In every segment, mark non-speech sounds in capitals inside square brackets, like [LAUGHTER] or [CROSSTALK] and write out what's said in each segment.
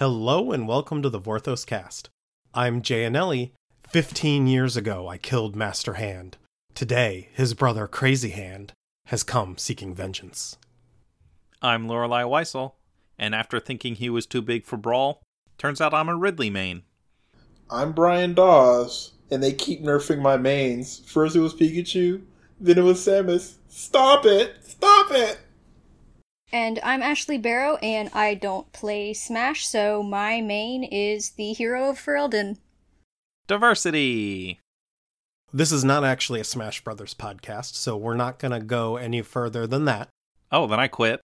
Hello and welcome to the Vorthos cast. I'm Jay Annelli. Fifteen years ago, I killed Master Hand. Today, his brother Crazy Hand has come seeking vengeance. I'm Lorelei Weissel, and after thinking he was too big for Brawl, turns out I'm a Ridley main. I'm Brian Dawes, and they keep nerfing my mains. First it was Pikachu, then it was Samus. Stop it! Stop it! And I'm Ashley Barrow, and I don't play Smash, so my main is the hero of Ferelden. Diversity! This is not actually a Smash Brothers podcast, so we're not going to go any further than that. Oh, then I quit.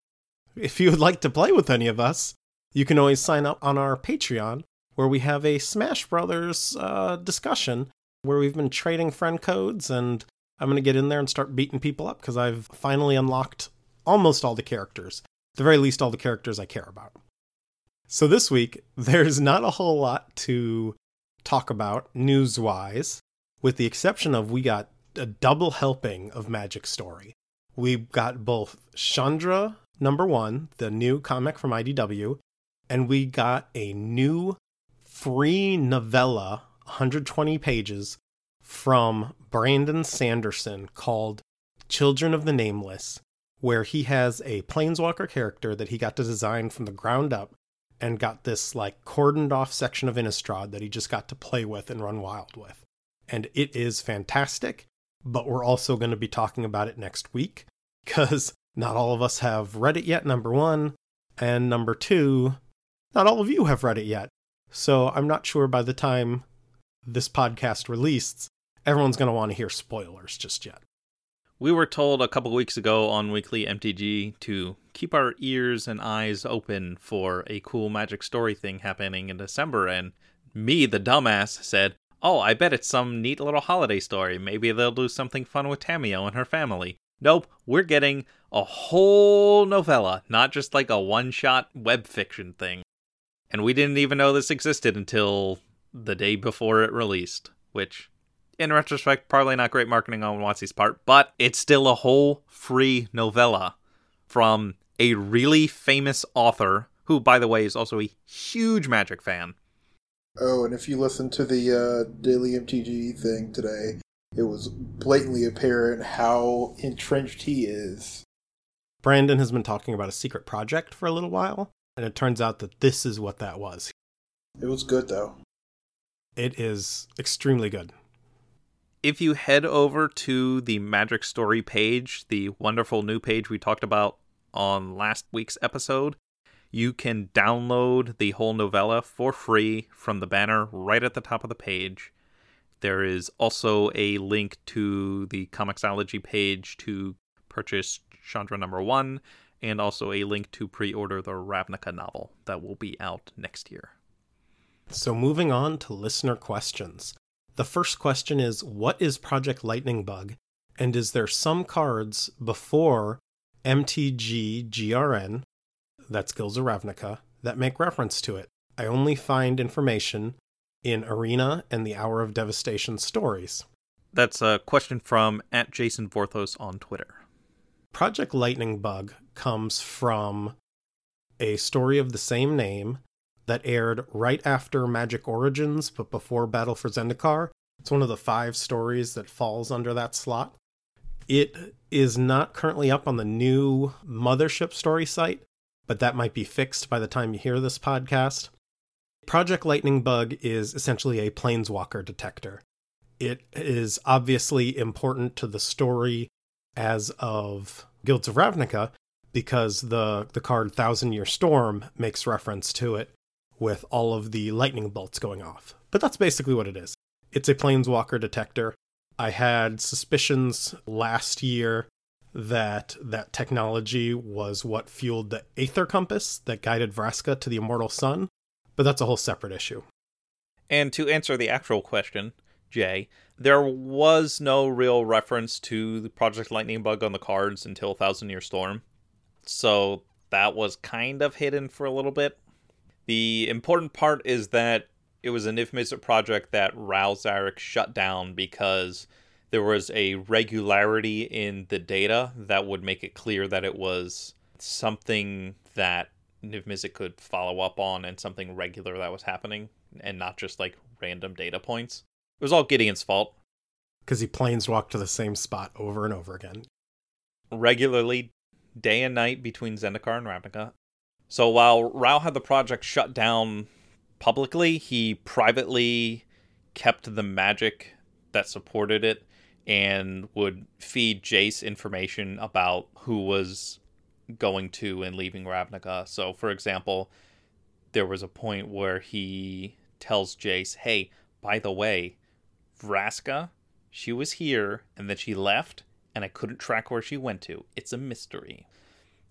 If you would like to play with any of us, you can always sign up on our Patreon, where we have a Smash Brothers uh, discussion where we've been trading friend codes, and I'm going to get in there and start beating people up because I've finally unlocked almost all the characters, the very least, all the characters I care about. So this week, [LAUGHS] there's not a whole lot to talk about news wise, with the exception of we got a double helping of Magic Story. We got both Chandra number one, the new comic from IDW, and we got a new free novella, 120 pages, from Brandon Sanderson called Children of the Nameless, where he has a planeswalker character that he got to design from the ground up and got this like cordoned off section of Innistrad that he just got to play with and run wild with. And it is fantastic, but we're also going to be talking about it next week because not all of us have read it yet, number one. And number two, not all of you have read it yet. So I'm not sure by the time this podcast releases, everyone's going to want to hear spoilers just yet. We were told a couple weeks ago on Weekly MTG to keep our ears and eyes open for a cool magic story thing happening in December, and me, the dumbass, said, Oh, I bet it's some neat little holiday story. Maybe they'll do something fun with Tamiyo and her family. Nope, we're getting a whole novella, not just like a one shot web fiction thing. And we didn't even know this existed until the day before it released, which, in retrospect, probably not great marketing on WotC's part, but it's still a whole free novella from a really famous author who, by the way, is also a huge Magic fan. Oh, and if you listen to the uh, Daily MTG thing today, it was blatantly apparent how entrenched he is. Brandon has been talking about a secret project for a little while, and it turns out that this is what that was. It was good, though. It is extremely good. If you head over to the Magic Story page, the wonderful new page we talked about on last week's episode, you can download the whole novella for free from the banner right at the top of the page. There is also a link to the Comixology page to purchase Chandra number one, and also a link to pre order the Ravnica novel that will be out next year. So, moving on to listener questions. The first question is What is Project Lightning Bug? And is there some cards before MTG GRN, that's of Ravnica, that make reference to it? I only find information in Arena and the Hour of Devastation stories. That's a question from at Jason Vorthos on Twitter. Project Lightning Bug comes from a story of the same name that aired right after Magic Origins but before Battle for Zendikar. It's one of the five stories that falls under that slot. It is not currently up on the new Mothership story site, but that might be fixed by the time you hear this podcast. Project Lightning Bug is essentially a planeswalker detector. It is obviously important to the story as of Guilds of Ravnica because the, the card Thousand Year Storm makes reference to it with all of the lightning bolts going off. But that's basically what it is. It's a planeswalker detector. I had suspicions last year that that technology was what fueled the Aether Compass that guided Vraska to the Immortal Sun, but that's a whole separate issue. And to answer the actual question, Jay, there was no real reference to the Project Lightning Bug on the cards until Thousand Year Storm. So that was kind of hidden for a little bit. The important part is that it was an Niv Mizzet project that Ral Zarek shut down because there was a regularity in the data that would make it clear that it was something that Niv could follow up on and something regular that was happening and not just like random data points. It was all Gideon's fault. Because he planeswalked to the same spot over and over again. Regularly, day and night between Zendikar and Ravnica. So while Ral had the project shut down publicly, he privately kept the magic that supported it and would feed Jace information about who was going to and leaving Ravnica. So, for example, there was a point where he tells Jace, hey, by the way, Vraska, she was here and then she left and I couldn't track where she went to. It's a mystery.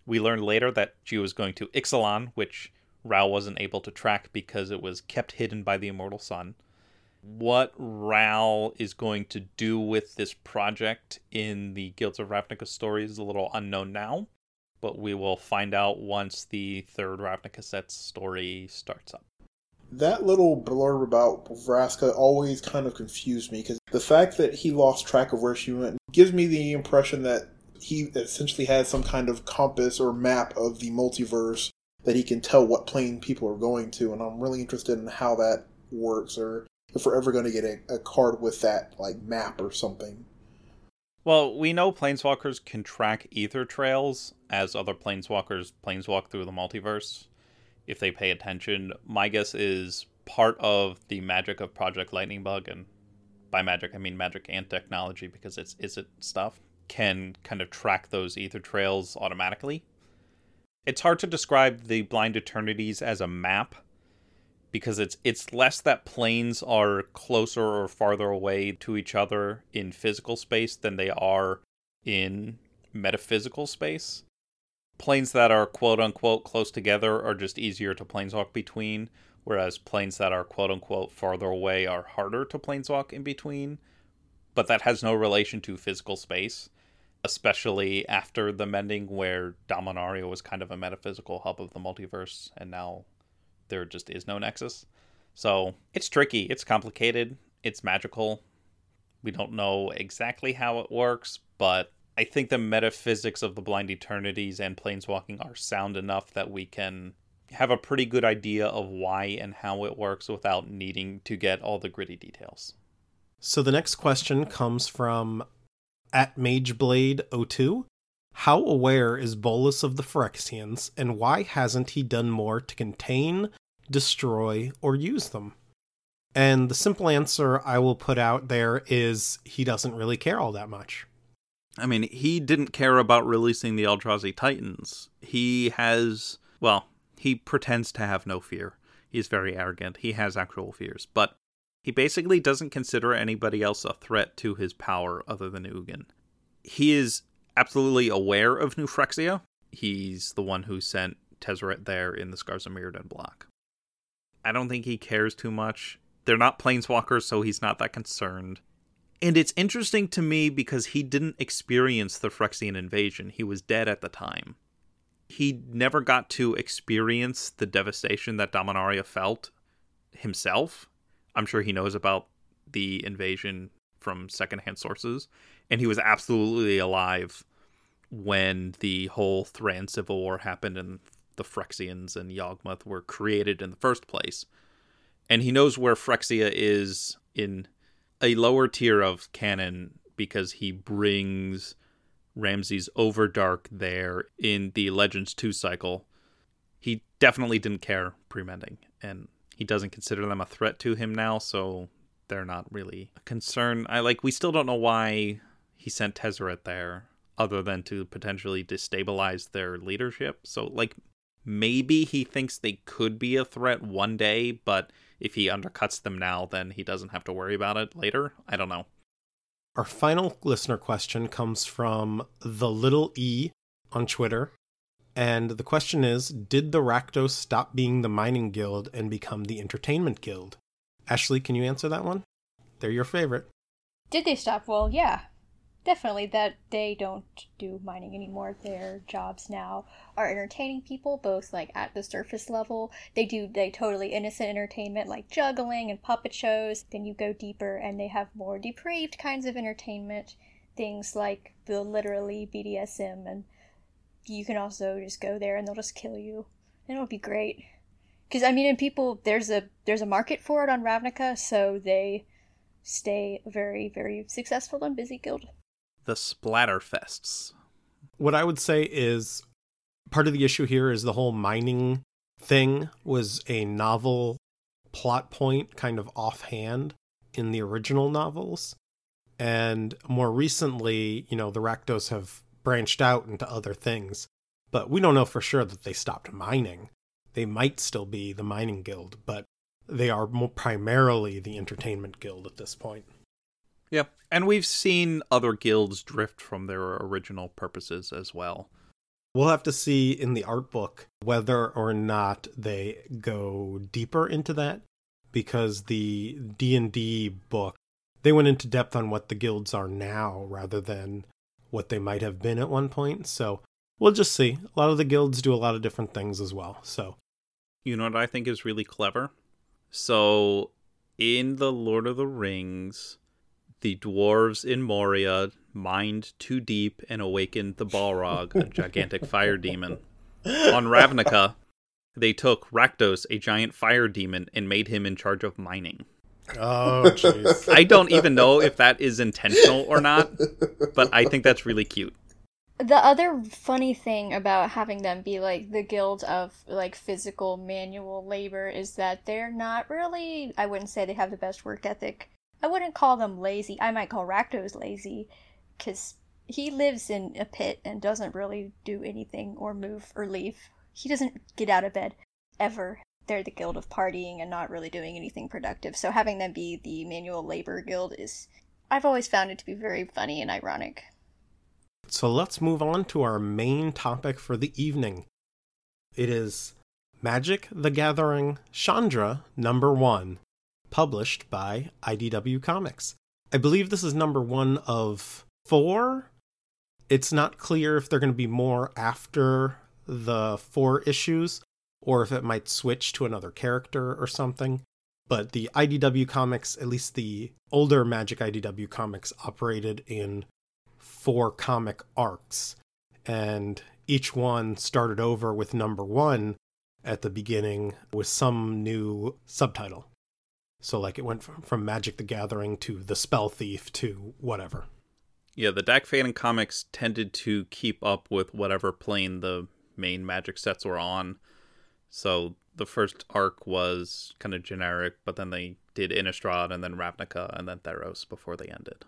We learned later that she was going to Ixalan, which Ral wasn't able to track because it was kept hidden by the Immortal Sun. What Ral is going to do with this project in the Guilds of Ravnica story is a little unknown now, but we will find out once the third Ravnica set's story starts up. That little blurb about Vraska always kind of confused me because the fact that he lost track of where she went gives me the impression that he essentially has some kind of compass or map of the multiverse that he can tell what plane people are going to, and I'm really interested in how that works, or if we're ever going to get a, a card with that like map or something. Well, we know planeswalkers can track ether trails as other planeswalkers planeswalk through the multiverse if they pay attention. My guess is part of the magic of Project Lightning Bug, and by magic I mean magic and technology because it's Izzet stuff, can kind of track those ether trails automatically. It's hard to describe the Blind Eternities as a map because it's it's less that planes are closer or farther away to each other in physical space than they are in metaphysical space. Planes that are quote unquote close together are just easier to planeswalk between, whereas planes that are quote unquote farther away are harder to planeswalk in between. But that has no relation to physical space especially after the mending where Dominaria was kind of a metaphysical hub of the multiverse and now there just is no nexus. So it's tricky, it's complicated, it's magical. We don't know exactly how it works, but I think the metaphysics of the Blind Eternities and Planeswalking are sound enough that we can have a pretty good idea of why and how it works without needing to get all the gritty details. So the next question comes from at Mageblade02. How aware is Bolas of the Phyrexians, and why hasn't he done more to contain, destroy, or use them? And the simple answer I will put out there is he doesn't really care all that much. I mean, he didn't care about releasing the Eldrazi Titans. He has, well, he pretends to have no fear. He's very arrogant. He has actual fears. But he basically doesn't consider anybody else a threat to his power other than Ugin. He is absolutely aware of New Phyrexia. He's the one who sent Tezzeret there in the Scars of Mirrodin block. I don't think he cares too much. They're not planeswalkers, so he's not that concerned. And it's interesting to me because he didn't experience the Phyrexian invasion. He was dead at the time. He never got to experience the devastation that Dominaria felt himself I'm sure he knows about the invasion from secondhand sources, and he was absolutely alive when the whole Thran Civil War happened and the Phyrexians and Yawgmoth were created in the first place. And he knows where Phyrexia is in a lower tier of canon because he brings Ramses Overdark there in the Legends 2 cycle. He definitely didn't care pre-mending, and he doesn't consider them a threat to him now, so they're not really a concern. I like we still don't know why he sent Tezzeret there other than to potentially destabilize their leadership. So like maybe he thinks they could be a threat one day, but if he undercuts them now, then he doesn't have to worry about it later. I don't know. Our final listener question comes from the little e on Twitter. And the question is Did the Rakdos stop being the mining guild and become the entertainment guild? Ashley, can you answer that one? They're your favorite. Did they stop? Well, yeah. Definitely that they don't do mining anymore. Their jobs now are entertaining people, both like at the surface level. They do they totally innocent entertainment like juggling and puppet shows. Then you go deeper and they have more depraved kinds of entertainment. Things like the literally BDSM and you can also just go there and they'll just kill you It'll be great. Because I mean, and people, there's a there's a market for it on Ravnica, so they stay very very successful and busy guild. The Splatterfests. What I would say is part of the issue here is the whole mining thing was a novel plot point, kind of offhand in the original novels. And more recently, you know, the Rakdos have branched out into other things, but we don't know for sure that they stopped mining. They might still be the mining guild, but they are more primarily the entertainment guild at this point. Yeah, and we've seen other guilds drift from their original purposes as well. We'll have to see in the art book whether or not they go deeper into that because the D&D book they went into depth on what the guilds are now rather than what they might have been at one point. So, we'll just see. A lot of the guilds do a lot of different things as well. So, you know what I think is really clever? So, in the Lord of the Rings, the dwarves in Moria mined too deep and awakened the Balrog, a gigantic [LAUGHS] fire demon. On Ravnica, they took Rakdos, a giant fire demon, and made him in charge of mining. Oh, jeez. I don't even know if that is intentional or not, but I think that's really cute. The other funny thing about having them be like the guild of like physical manual labor is that they're not really I wouldn't say they have the best work ethic. I wouldn't call them lazy. I might call Rakdos lazy cuz he lives in a pit and doesn't really do anything or move or leave. He doesn't get out of bed ever they're the guild of partying and not really doing anything productive. So having them be the manual labor guild is I've always found it to be very funny and ironic. So let's move on to our main topic for the evening. It is Magic the Gathering Chandra number 1, published by IDW Comics. I believe this is number 1 of 4. It's not clear if they're going to be more after the 4 issues or if it might switch to another character or something. But the IDW comics, at least the older Magic IDW comics, operated in four comic arcs. And each one started over with number one at the beginning with some new subtitle. So, like, it went from, from Magic the Gathering to The Spell Thief to whatever. Yeah, the Dack Fayden comics tended to keep up with whatever plane the main Magic sets were on. So the first arc was kind of generic, but then they did Innistrad and then Ravnica and then Theros before they ended.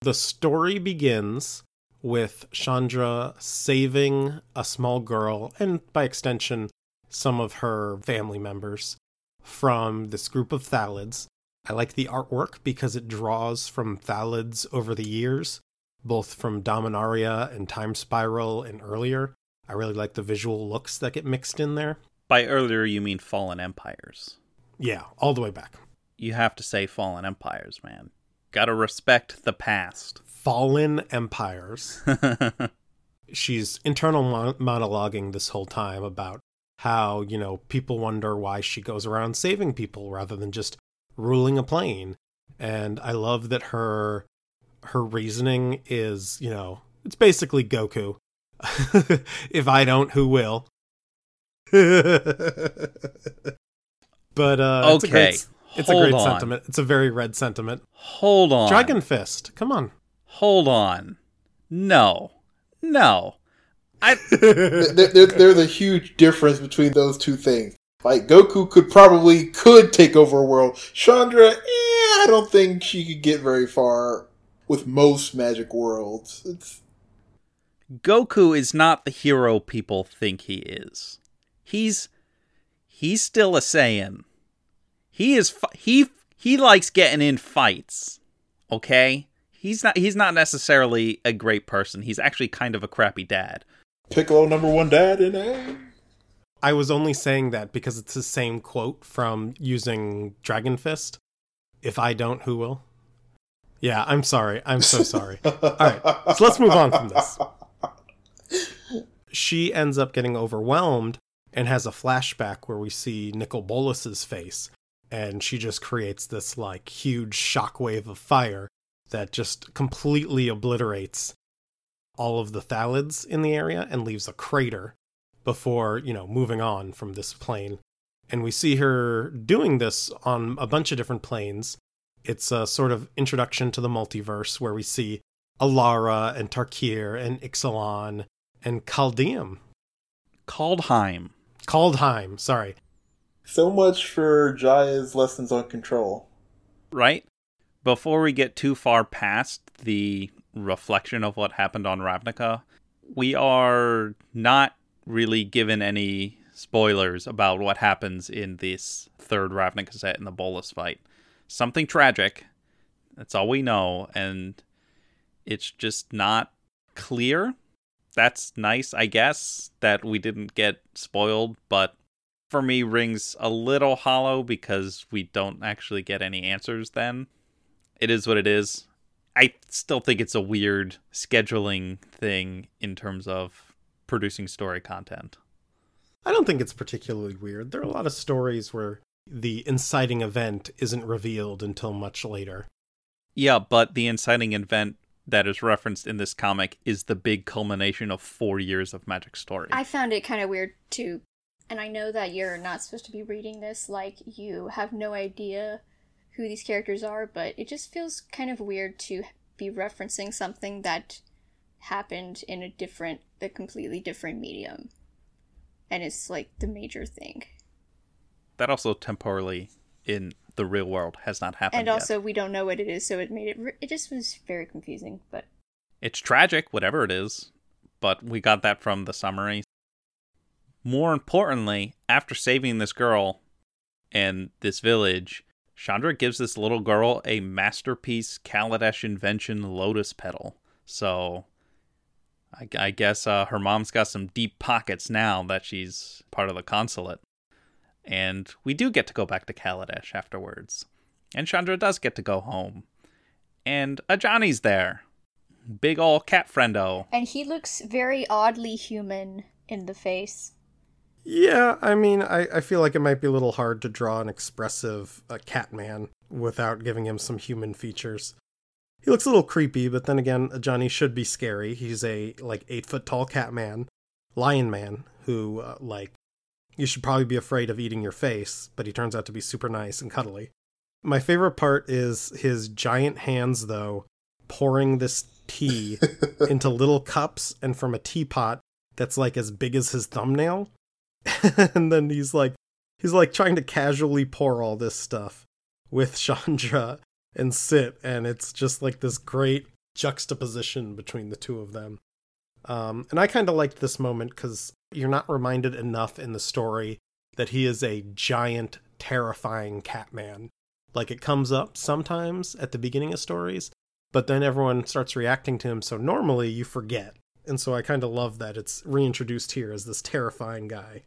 The story begins with Chandra saving a small girl, and by extension, some of her family members, from this group of Thallids. I like the artwork because it draws from Thallids over the years, both from Dominaria and Time Spiral and earlier. I really like the visual looks that get mixed in there. By earlier, you mean Fallen Empires. Yeah, all the way back. You have to say Fallen Empires, man. Gotta respect the past. Fallen Empires. [LAUGHS] She's internal mon- monologuing this whole time about how, you know, people wonder why she goes around saving people rather than just ruling a plane. And I love that her her reasoning is, you know, it's basically Goku. [LAUGHS] if I don't, who will? [LAUGHS] but uh, okay, it's a great, it's a great on. sentiment. It's a very red sentiment. Hold on, Dragon Fist. Come on. Hold on. No, no. I [LAUGHS] there, there, there's a huge difference between those two things. Like Goku could probably could take over a world. Chandra, eh, I don't think she could get very far with most magic worlds. It's Goku is not the hero people think he is he's he's still a Saiyan. He is he he likes getting in fights. Okay? He's not he's not necessarily a great person. He's actually kind of a crappy dad. Piccolo number 1 dad in A. I was only saying that because it's the same quote from using Dragon Fist. If I don't, who will? Yeah, I'm sorry. I'm so sorry. [LAUGHS] All right, so let's move on from this. She ends up getting overwhelmed and has a flashback where we see Nicol Bolas's face, and she just creates this like huge shockwave of fire that just completely obliterates all of the Thallids in the area and leaves a crater before, you know, moving on from this plane. And we see her doing this on a bunch of different planes. It's a sort of introduction to the multiverse where we see Alara and Tarkir and Ixalan and Chaldeum. Kaldheim. Kaldheim, sorry. So much for Jaya's lessons on control. Right? Before we get too far past the reflection of what happened on Ravnica, we are not really given any spoilers about what happens in this third Ravnica set in the Bolas fight. Something tragic. That's all we know, and it's just not clear. That's nice, I guess, that we didn't get spoiled, but for me rings a little hollow because we don't actually get any answers then. It is what it is. I still think it's a weird scheduling thing in terms of producing story content. I don't think it's particularly weird. There are a lot of stories where the inciting event isn't revealed until much later. Yeah, but the inciting event that is referenced in this comic is the big culmination of four years of Magic Story. I found it kind of weird too. And I know that you're not supposed to be reading this like you have no idea who these characters are, but it just feels kind of weird to be referencing something that happened in a different, a completely different medium. And it's like the major thing. That also temporally in the real world has not happened. And yet. also, we don't know what it is, so it made it, re- it just was very confusing, but. It's tragic, whatever it is, but we got that from the summary. More importantly, after saving this girl and this village, Chandra gives this little girl a masterpiece Kaladesh invention lotus petal. So I, I guess uh, her mom's got some deep pockets now that she's part of the consulate. And we do get to go back to Kaladesh afterwards. And Chandra does get to go home. And Ajani's there. Big ol' cat friendo. And he looks very oddly human in the face. Yeah, I mean, I, I feel like it might be a little hard to draw an expressive uh, cat man without giving him some human features. He looks a little creepy, but then again, Ajani should be scary. He's a like eight foot tall cat man, lion man, who uh, like you should probably be afraid of eating your face, but he turns out to be super nice and cuddly. My favorite part is his giant hands, though, pouring this tea [LAUGHS] into little cups and from a teapot that's like as big as his thumbnail. [LAUGHS] and then he's like, he's like trying to casually pour all this stuff with [LAUGHS] Chandra and Sit, and it's just like this great juxtaposition between the two of them. Um, and I kind of liked this moment because you're not reminded enough in the story that he is a giant, terrifying Catman. Like it comes up sometimes at the beginning of stories, but then everyone starts reacting to him, so normally you forget. And so I kind of love that it's reintroduced here as this terrifying guy.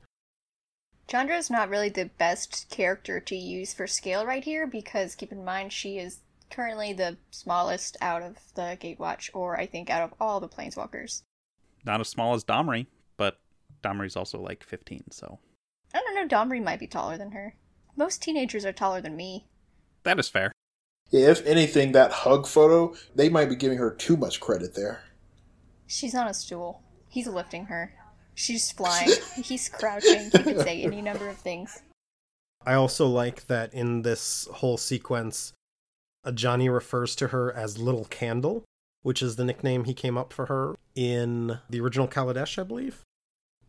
Chandra is not really the best character to use for scale right here because keep in mind she is currently the smallest out of the Gatewatch, or I think out of all the Planeswalkers. Not as small as Domri, but Domri's also like 15, so. I don't know, Domri might be taller than her. Most teenagers are taller than me. That is fair. Yeah, if anything, that hug photo, they might be giving her too much credit there. She's on a stool. He's lifting her. She's flying. [LAUGHS] He's crouching. He could say any number of things. I also like that in this whole sequence, uh, Ajani refers to her as Little Candle, which is the nickname he came up for her in the original Kaladesh, I believe.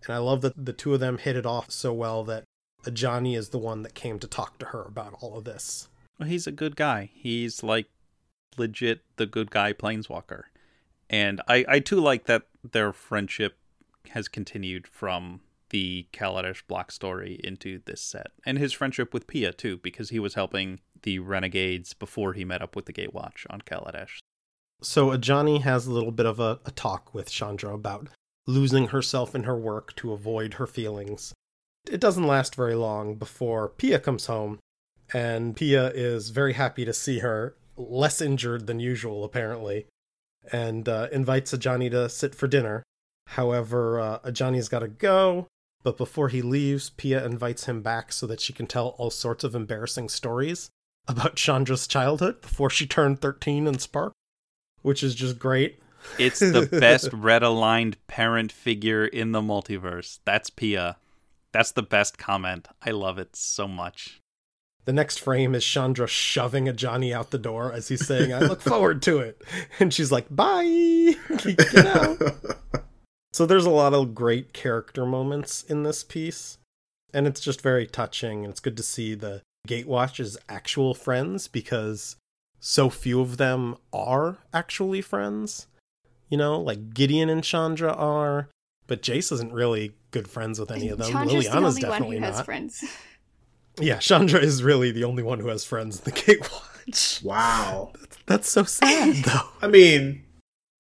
And I love that the two of them hit it off so well that Ajani is the one that came to talk to her about all of this. Well, he's a good guy. He's like legit the good guy planeswalker. And I, I too like that their friendship has continued from the Kaladesh block story into this set. And his friendship with Pia too, because he was helping the Renegades before he met up with the Gatewatch on Kaladesh. So Ajani has a little bit of a, a talk with Chandra about losing herself in her work to avoid her feelings. It doesn't last very long before Pia comes home, and Pia is very happy to see her, less injured than usual, apparently, and uh, invites Ajani to sit for dinner. However, uh, Ajani's got to go, but before he leaves, Pia invites him back so that she can tell all sorts of embarrassing stories about Chandra's childhood before she turned 13 and Spark, which is just great. It's the best red aligned parent figure in the multiverse. That's Pia. That's the best comment. I love it so much. The next frame is Chandra shoving Ajani out the door as he's saying, I look forward to it. And she's like, bye. [LAUGHS] Get out. [LAUGHS] so there's a lot of great character moments in this piece. And it's just very touching. And it's good to see the Gatewatch's actual friends because so few of them are actually friends. You know, like Gideon and Chandra are, but Jace isn't really good friends with any of them. Chandra's the Liliana's only one definitely who has not. friends. Yeah, Chandra is really the only one who has friends in the [LAUGHS] Gatewatch. Wow. [LAUGHS] That's so sad, [LAUGHS] though. I mean,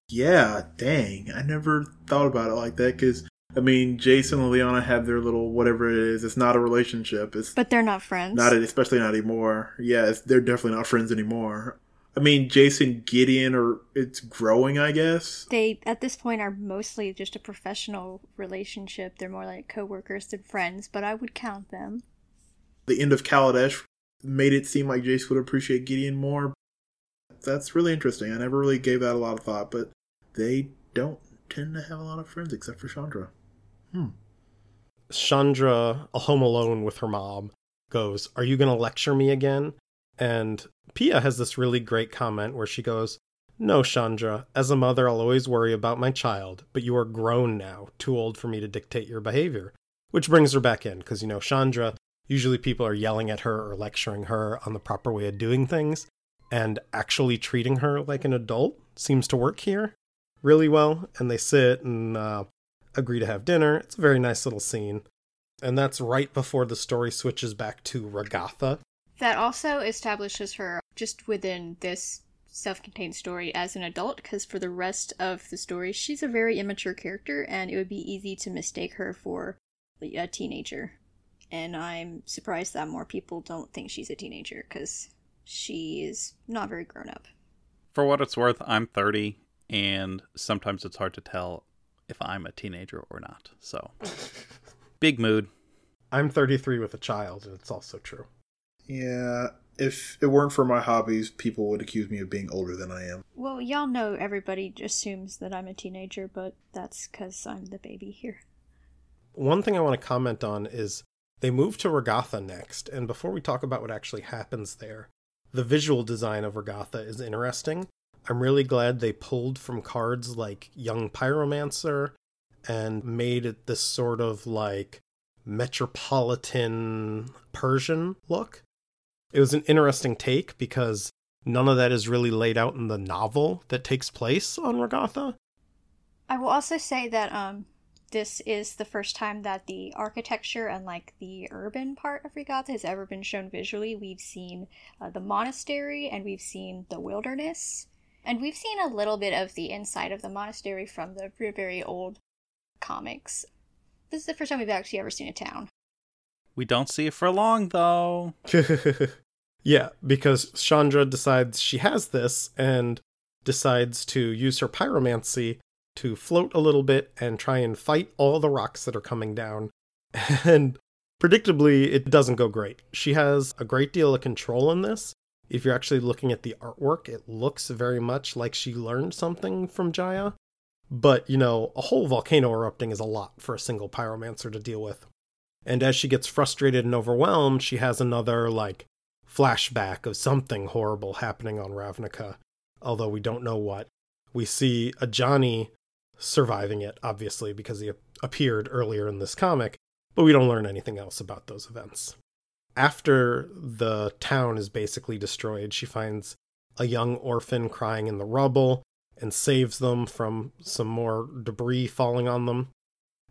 yeah, dang. I never thought about it like that because, I mean, Jason and Liliana have their little whatever it is. It's not a relationship. It's But they're not friends. not, especially not anymore. Yeah, it's, they're definitely not friends anymore. I mean, Jason Gideon, or it's growing, I guess. they at this point are mostly just a professional relationship. They're more like coworkers than friends, but I would count them. The end of Kaladesh made it seem like Jace would appreciate Gideon more. That's really interesting. I never really gave that a lot of thought, but they don't tend to have a lot of friends except for Chandra. Hmm. Chandra, home alone with her mom, goes, Are you going to lecture me again? And Pia has this really great comment where she goes, No, Chandra, as a mother, I'll always worry about my child, but you are grown now, too old for me to dictate your behavior. Which brings her back in, because, you know, Chandra, usually people are yelling at her or lecturing her on the proper way of doing things, and actually treating her like an adult seems to work here really well. And they sit and uh, agree to have dinner. It's a very nice little scene. And that's right before the story switches back to Regatha. That also establishes her just within this self-contained story as an adult because for the rest of the story she's a very immature character and it would be easy to mistake her for a teenager and i'm surprised that more people don't think she's a teenager because she is not very grown up For what it's worth, I'm 30, and sometimes it's hard to tell if I'm a teenager or not. So, [LAUGHS] big mood. I'm 33 with a child, and it's also true. Yeah, if it weren't for my hobbies, people would accuse me of being older than I am. well y'all know everybody assumes that i'm a teenager but that's because i'm the baby here One thing I want to comment on is they move to Regatha next, and before we talk about what actually happens there, the visual design of Regatha is interesting. I'm really glad they pulled from cards like Young Pyromancer and made it this sort of like metropolitan Persian look. It was an interesting take because none of that is really laid out in the novel that takes place on Regatha. I will also say that um this is the first time that the architecture and like the urban part of Regatha has ever been shown visually. We've seen uh, the monastery and we've seen the wilderness, and we've seen a little bit of the inside of the monastery from the very old comics. This is the first time we've actually ever seen a town. We don't see it for long, though. [LAUGHS] yeah, because Chandra decides she has this and decides to use her pyromancy to float a little bit and try and fight all the rocks that are coming down. [LAUGHS] And predictably, it doesn't go great. She has a great deal of control in this. If you're actually looking at the artwork, it looks very much like she learned something from Jaya. But, you know, a whole volcano erupting is a lot for a single pyromancer to deal with. And as she gets frustrated and overwhelmed, she has another, like, flashback of something horrible happening on Ravnica, although we don't know what. We see Ajani surviving it, obviously, because he appeared earlier in this comic, but we don't learn anything else about those events. After the town is basically destroyed, she finds a young orphan crying in the rubble and saves them from some more debris falling on them.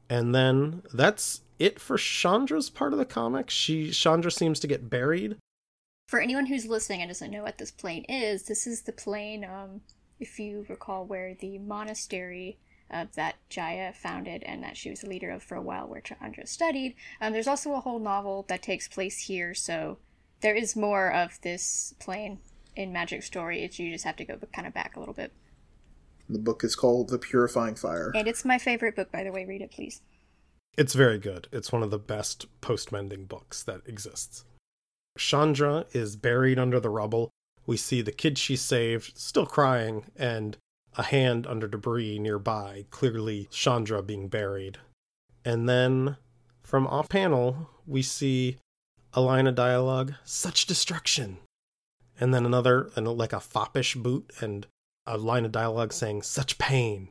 And then that's it for Chandra's part of the comic. She Chandra seems to get buried. For anyone who's listening and doesn't know what this plane is, this is the plane, um, if you recall, where the monastery uh, that Jaya founded and that she was the leader of for a while, where Chandra studied. Um, there's also a whole novel that takes place here, so there is more of this plane in Magic Story. It's you just have to go kind of back a little bit. The book is called The Purifying Fire. And it's my favorite book, by the way. Read it, please. It's very good. It's one of the best post mending books that exists. Chandra is buried under the rubble. We see the kid she saved still crying, and a hand under debris nearby, clearly Chandra being buried. And then from off panel, we see a line of dialogue, such destruction. And then another, and like a foppish boot, and a line of dialogue saying, such pain.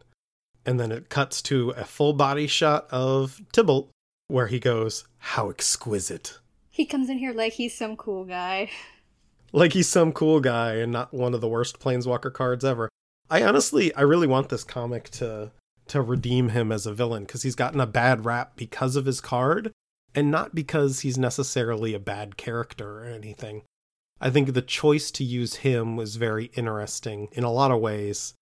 And then it cuts to a full body shot of Tybalt, where he goes, how exquisite. He comes in here like he's some cool guy. Like he's some cool guy and not one of the worst Planeswalker cards ever. I honestly, I really want this comic to to redeem him as a villain because he's gotten a bad rap because of his card and not because he's necessarily a bad character or anything. I think the choice to use him was very interesting in a lot of ways.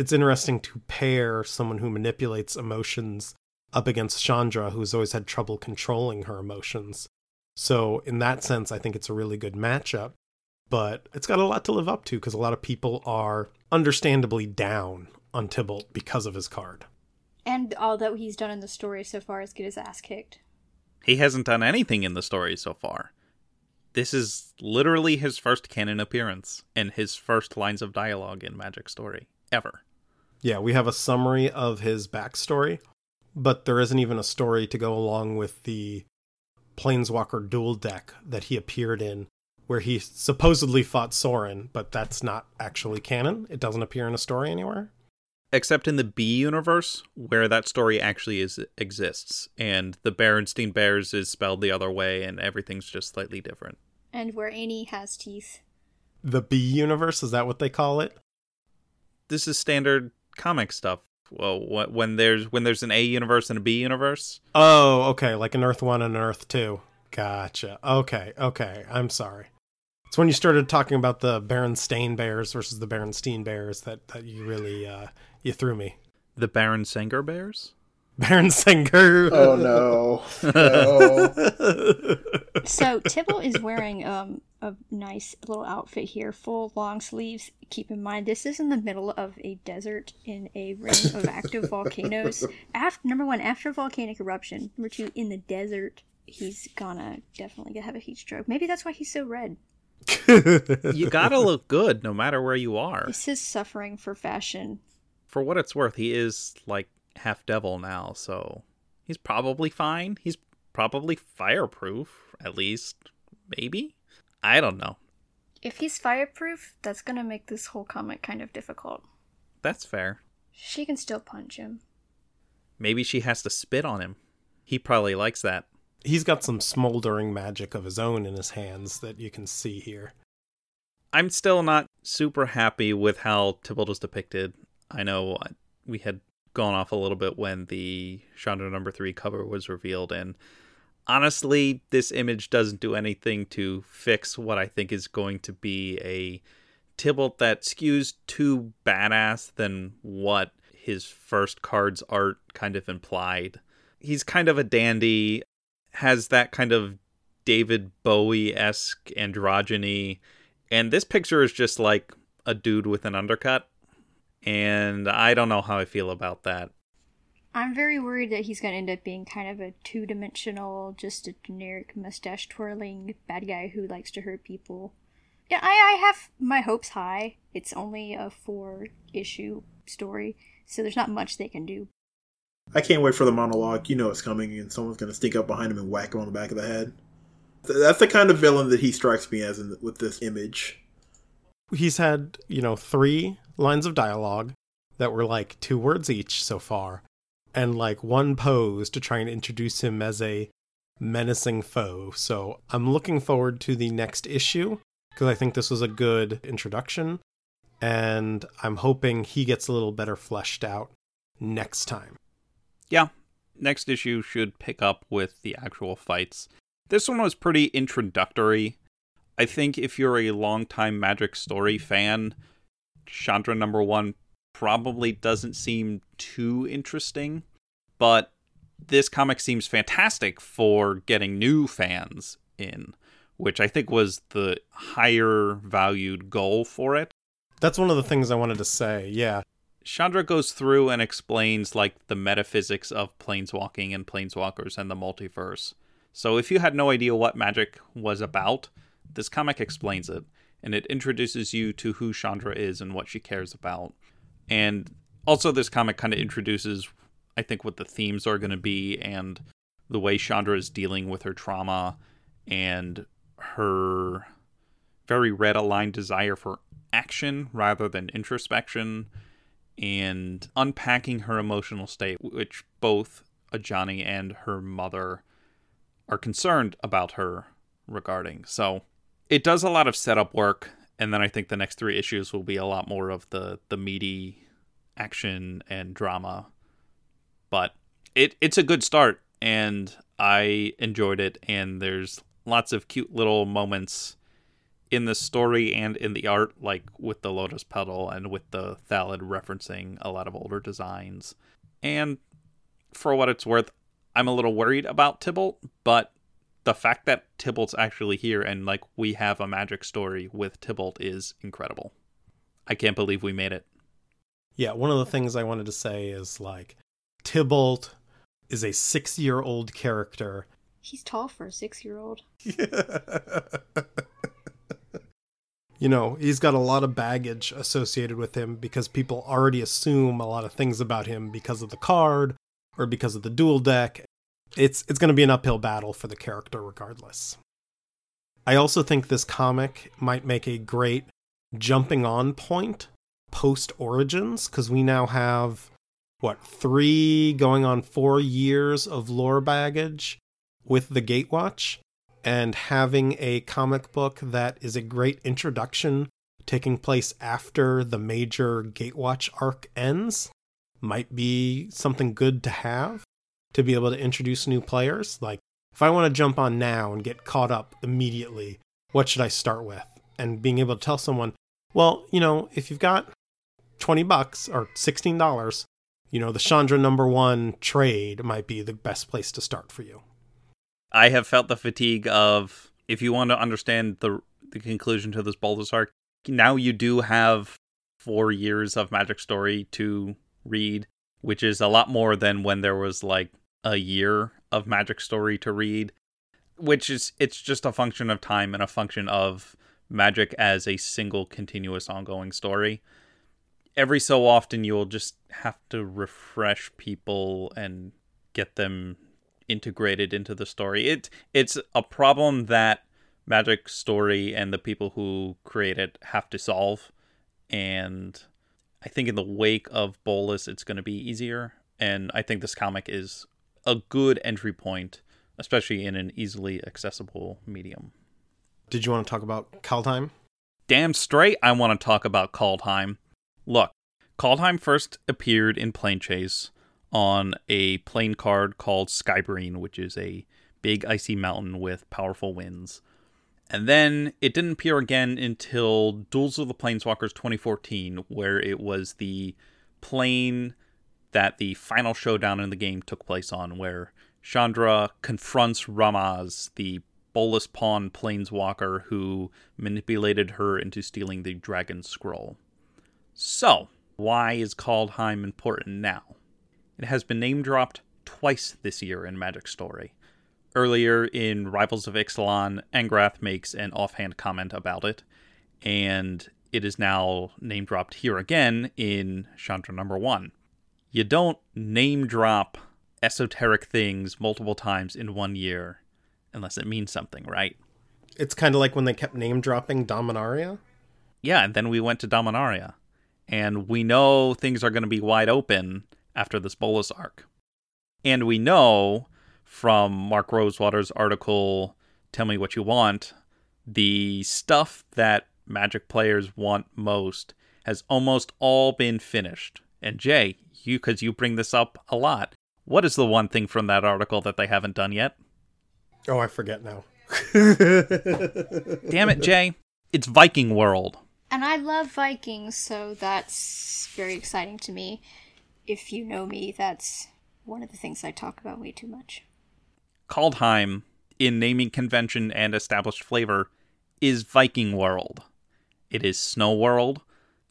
It's interesting to pair someone who manipulates emotions up against Chandra, who's always had trouble controlling her emotions. So, in that sense, I think it's a really good matchup. But it's got a lot to live up to because a lot of people are understandably down on Tybalt because of his card. And all that he's done in the story so far is get his ass kicked. He hasn't done anything in the story so far. This is literally his first canon appearance and his first lines of dialogue in Magic Story ever. Yeah, we have a summary of his backstory, but there isn't even a story to go along with the Planeswalker duel deck that he appeared in, where he supposedly fought Sorin, but that's not actually canon. It doesn't appear in a story anywhere. Except in the B universe, where that story actually is exists, and the Berenstein Bears is spelled the other way, and everything's just slightly different. And where Annie has teeth. The B universe, is that what they call it? This is standard comic stuff. Well, when there's when there's an A universe and a B universe. Oh, okay, like an Earth One and an Earth Two. Gotcha. Okay, okay. I'm sorry. It's when you started talking about the Berenstain Bears versus the Berenstein Bears that that you really uh, you threw me. The Baron Sanger Bears. Baron Sanger. [LAUGHS] Oh no. [LAUGHS] no. so Tybalt is wearing um, a nice little outfit here, full long sleeves. Keep in mind, this is in the middle of a desert in a ring of active [LAUGHS] volcanoes. After number one, after volcanic eruption. Number two, in the desert, he's gonna definitely have a heat stroke. Maybe that's why he's so red. you gotta look good no matter where you are. This is suffering for fashion. For what it's worth, he is like half devil now, so he's probably fine. He's probably fireproof, at least. Maybe? I don't know. If he's fireproof, that's gonna make this whole comic kind of difficult. That's fair. She can still punch him. Maybe she has to spit on him. He probably likes that. He's got some smoldering magic of his own in his hands that you can see here. I'm still not super happy with how Tybalt is depicted. I know we had gone off a little bit when the Chandra number three cover was revealed, and honestly, this image doesn't do anything to fix what I think is going to be a Tybalt that skews too badass than what his first card's art kind of implied. He's kind of a dandy, has that kind of David Bowie esque androgyny, and this picture is just like a dude with an undercut and I don't know how I feel about that. I'm very worried that he's going to end up being kind of a two dimensional, just a generic mustache twirling bad guy who likes to hurt people. Yeah, I, I have my hopes high. It's only a four issue story, so there's not much they can do. I can't wait for the monologue. You know it's coming, and someone's going to sneak up behind him and whack him on the back of the head. That's the kind of villain that he strikes me as in, with this image. He's had, you know, three lines of dialogue that were like two words each so far, and like one pose to try and introduce him as a menacing foe. So I'm looking forward to the next issue because I think this was a good introduction, and I'm hoping he gets a little better fleshed out next time. Yeah, next issue should pick up with the actual fights. This one was pretty introductory. I think if you're a longtime Magic Story fan, Chandra number one probably doesn't seem too interesting, but this comic seems fantastic for getting new fans in, which I think was the higher valued goal for it. That's one of the things I wanted to say, yeah. Chandra goes through and explains like the metaphysics of planeswalking and planeswalkers and the multiverse. So if you had no idea what magic was about, this comic explains it and it introduces you to who Chandra is and what she cares about. And also, this comic kind of introduces, I think, what the themes are going to be and the way Chandra is dealing with her trauma and her very red aligned desire for action rather than introspection and unpacking her emotional state, which both Ajani and her mother are concerned about her regarding. So it does a lot of setup work, and then I think the next three issues will be a lot more of the the meaty action and drama. But it it's a good start, and I enjoyed it. And there's lots of cute little moments in the story and in the art, like with the lotus petal and with the Thallid referencing a lot of older designs. And for what it's worth, I'm a little worried about Tibalt, but the fact that Tibalt's actually here and like we have a magic story with Tibalt is incredible. I can't believe we made it. Yeah, one of the things I wanted to say is like Tibalt is a six year old character. He's tall for a six year old. [LAUGHS] you know, he's got a lot of baggage associated with him because people already assume a lot of things about him because of the card or because of the dual deck. It's it's going to be an uphill battle for the character regardless. I also think this comic might make a great jumping on point post Origins cuz we now have what, 3 going on 4 years of lore baggage with the Gatewatch and having a comic book that is a great introduction taking place after the major Gatewatch arc ends might be something good to have to be able to introduce new players. Like, if I want to jump on now and get caught up immediately, what should I start with? And being able to tell someone, well, you know, if you've got 20 bucks or $16, you know, the Chandra number one trade might be the best place to start for you. I have felt the fatigue of if you want to understand the the conclusion to this Bolas arc, now you do have four years of Magic Story to read, which is a lot more than when there was like a year of Magic Story to read. Which is it's just a function of time and a function of Magic as a single continuous ongoing story. Every so often you'll just have to refresh people and get them integrated into the story. It it's a problem that Magic Story and the people who create it have to solve, and I think in the wake of Bolas, it's going to be easier. And I think this comic is a good entry point, especially in an easily accessible medium. Did you want to talk about Kaldheim? Damn straight, I want to talk about Kaldheim. Look, Kaldheim first appeared in Planechase on a plane card called Skybreen, which is a big icy mountain with powerful winds. And then it didn't appear again until Duels of the Planeswalkers 2014, where it was the plane that the final showdown in the game took place on, where Chandra confronts Ramaz, the Bolas Pawn planeswalker who manipulated her into stealing the Dragon Scroll. So, why is Kaldheim important now? It has been name dropped twice this year in Magic Story. Earlier in Rivals of Ixalan, Angrath makes an offhand comment about it, and it is now name dropped here again in Chandra number one. You don't name drop esoteric things multiple times in one year unless it means something, right? It's kind of like when they kept name dropping Dominaria. Yeah, and then we went to Dominaria. And we know things are going to be wide open after this Bolas arc. And we know from Mark Rosewater's article, Tell Me What You Want, the stuff that Magic players want most has almost all been finished. And Jay, you, because you bring this up a lot, what is the one thing from that article that they haven't done yet? Oh, I forget now. [LAUGHS] Damn it, Jay. It's Viking World. And I love Vikings, so that's very exciting to me if you know me, that's one of the things I talk about way too much. Kaldheim, in naming convention and established flavor, is Viking World. It is Snow World.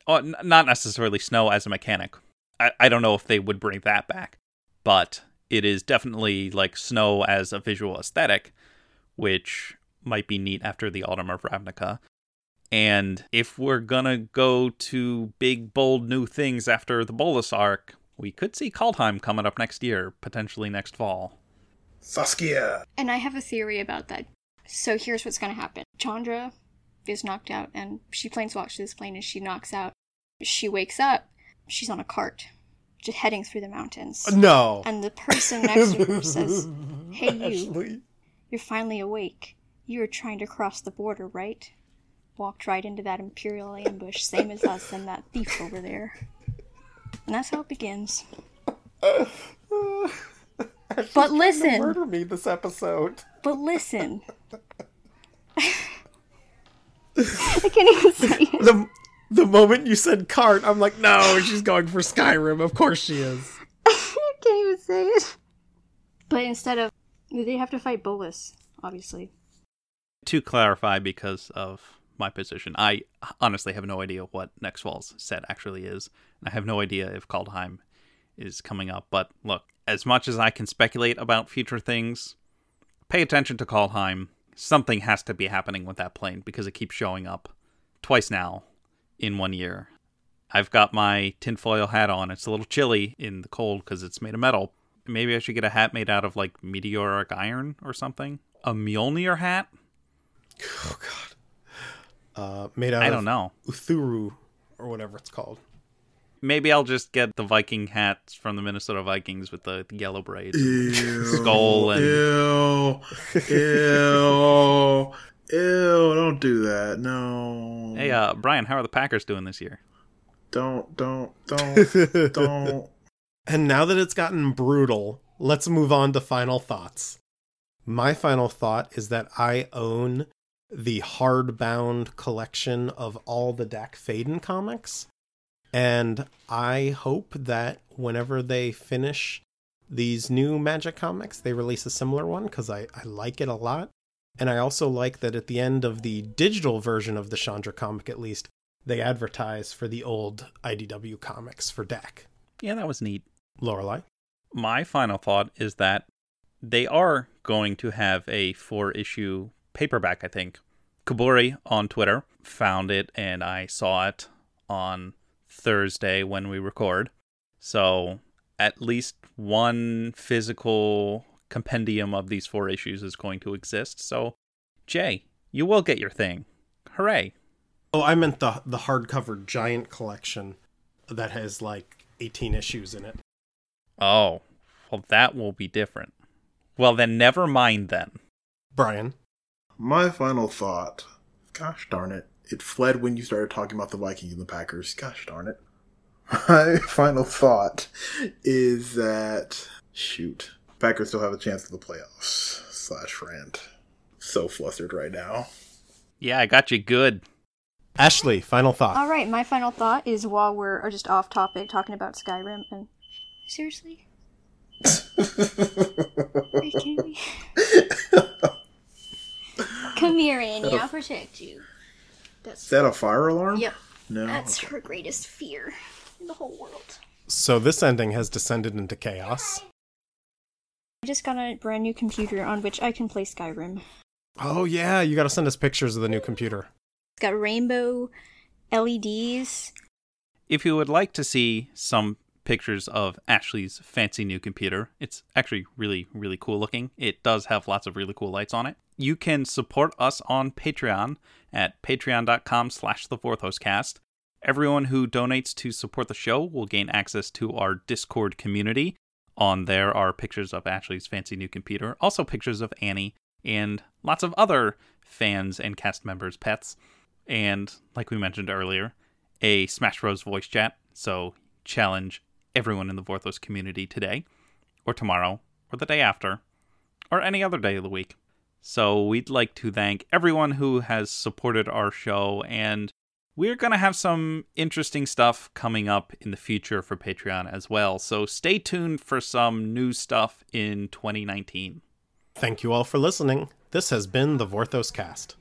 Oh, not necessarily snow as a mechanic. I-, I don't know if they would bring that back, but it is definitely like snow as a visual aesthetic, which might be neat after the Autumn of Ravnica. And if we're gonna go to big, bold new things after the Bolas arc, we could see Kaldheim coming up next year, potentially next fall. Saskia. And I have a theory about that. So here's what's going to happen Chandra is knocked out, and she planeswalks to this plane, and she knocks out. She wakes up, she's on a cart, just heading through the mountains. Uh, no. And the person next to her says, [LAUGHS] Hey, you, Ashley. you're finally awake. You were trying to cross the border, right? Walked right into that Imperial ambush, same as us and that thief over there. And that's how it begins. [LAUGHS] But listen, Murder me this episode. but listen. [LAUGHS] I can't even say it. The the moment you said cart, I'm like, no, she's going for Skyrim. Of course she is. [LAUGHS] I can't even say it. But instead of. They have to fight Bolas, obviously. To clarify, because of my position, I honestly have no idea what next fall's set actually is. I have no idea if Kaldheim is coming up. But look, as much as I can speculate about future things, pay attention to Kaldheim. Something has to be happening with that plane because it keeps showing up twice now in one year. I've got my tinfoil hat on. It's a little chilly in the cold because it's made of metal. Maybe I should get a hat made out of like meteoric iron or something. A Mjolnir hat? Oh god. Uh, made out of I don't know. Uthuru or whatever it's called. Maybe I'll just get the Viking hats from the Minnesota Vikings with the, the yellow braids, Ew. [LAUGHS] skull, and Ew. Ew. Ew. Don't do that. No. hey, uh, Brian, how are the Packers doing this year? Don't, don't, don't, [LAUGHS] don't. And now that it's gotten brutal, let's move on to final thoughts. My final thought is that I own the hardbound collection of all the Dack Fayden comics. And I hope that whenever they finish these new Magic comics, they release a similar one because I, I like it a lot. And I also like that at the end of the digital version of the Chandra comic, at least, they advertise for the old IDW comics for Dack. Yeah, that was neat. Lorelai. My final thought is that they are going to have a four issue paperback, I think. Kaburi on Twitter found it, and I saw it on Thursday when we record. So at least one physical compendium of these four issues is going to exist. So, Jay, you will get your thing. Hooray. Oh, I meant the the hardcover giant collection that has like 18 issues in it. Oh, well, that will be different. Well, then never mind then. Brian. My final thought. Gosh darn it. It fled when you started talking about the Vikings and the Packers. Gosh darn it. [LAUGHS] My final thought is that shoot. Packers still have a chance at the playoffs. Slash rant. So flustered right now. Yeah, I got you good. Ashley, final thought. All right, my final thought is while we're or just off topic talking about Skyrim and seriously, [LAUGHS] are you kidding me? [LAUGHS] Come here, Annie. I'll protect you. That's Is that a fire alarm? yep. No. That's her greatest fear in the whole world. So this ending has descended into chaos. I just got a brand new computer on which I can play Skyrim. Oh yeah, you got to send us pictures of the new computer. It's got rainbow LEDs. If you would like to see some pictures of Ashley's fancy new computer, it's actually really, really cool looking. It does have lots of really cool lights on it. You can support us on Patreon at patreon.com slash the Vorthos Cast. Everyone who donates to support the show will gain access to our Discord community. On there are pictures of Ashley's fancy new computer, also pictures of Annie, and lots of other fans and cast members' pets. And, like we mentioned earlier, a Smash Bros. voice chat. So challenge everyone in the Vorthos community today, or tomorrow, or the day after, or any other day of the week. So we'd like to thank everyone who has supported our show, and we're going to have some interesting stuff coming up in the future for Patreon as well. So stay tuned for some new stuff in 2019. Thank you all for listening. This has been the Vorthos Cast.